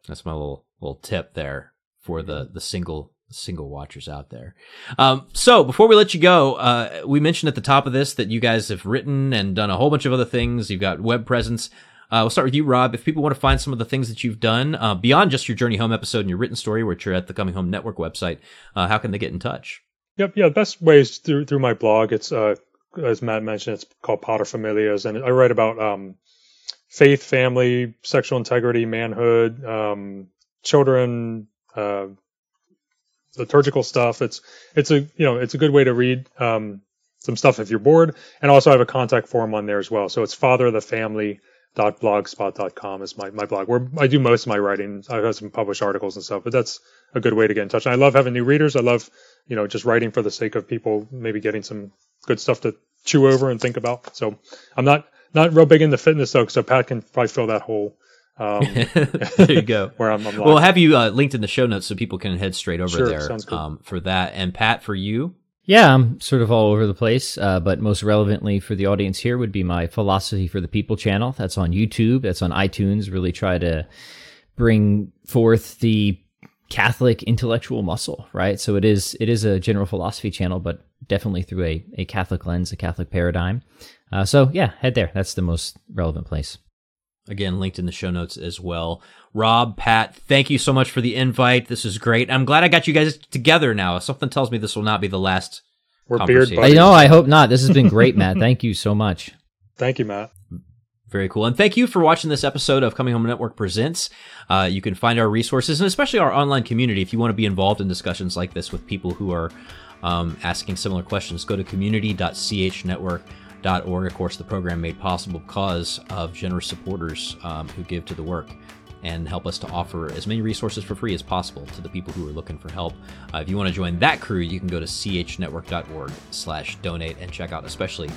that's my little little tip there for the the single single watchers out there. Um, so before we let you go, uh, we mentioned at the top of this that you guys have written and done a whole bunch of other things. You've got web presence. Uh, we'll start with you, Rob. If people want to find some of the things that you've done uh, beyond just your Journey Home episode and your written story, which are at the Coming Home Network website, uh, how can they get in touch? Yep, yeah. The best way is through through my blog. It's uh, as Matt mentioned, it's called Pater Familias, and I write about um, faith, family, sexual integrity, manhood, um, children, uh, liturgical stuff. It's it's a you know it's a good way to read. Um, some stuff if you're bored. And also I have a contact form on there as well. So it's fatherofthefamily.blogspot.com is my, my blog where I do most of my writing. I've had some published articles and stuff, but that's a good way to get in touch. And I love having new readers. I love, you know, just writing for the sake of people maybe getting some good stuff to chew over and think about. So I'm not, not real big into fitness though, so Pat can probably fill that hole. Um, <laughs> there you go. <laughs> where I'm, I'm we'll have you uh, linked in the show notes so people can head straight over Sure, there um, for that. And Pat, for you, Yeah, I'm sort of all over the place, uh, but most relevantly for the audience here would be my Philosophy for the People channel. That's on YouTube, that's on iTunes. Really try to bring forth the Catholic intellectual muscle, right? So it is it is a general philosophy channel, but definitely through a, a Catholic lens, a Catholic paradigm. Uh, so yeah, head there. That's the most relevant place. Again, linked in the show notes as well. Rob, Pat, thank you so much for the invite. This is great. I'm glad I got you guys together now. Something tells me this will not be the last. We're beard conversation. I buddies. know. I hope not. This has been great, Matt. <laughs> Thank you so much. Thank you, Matt. Very cool. And thank you for watching this episode of Coming Home Network Presents. Uh, you can find our resources and especially our online community if you want to be involved in discussions like this with people who are um, asking similar questions. Go to community.chnetwork.org. Of course, the program made possible because of generous supporters um, who give to the work and help us to offer as many resources for free as possible to the people who are looking for help. Uh, if you want to join that crew, you can go to chnetwork.org slash donate and check out especially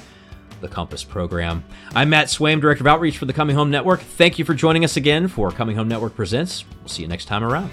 the Compass program. I'm Matt Swaim, Director of Outreach for the Coming Home Network. Thank you for joining us again for Coming Home Network Presents. We'll see you next time around.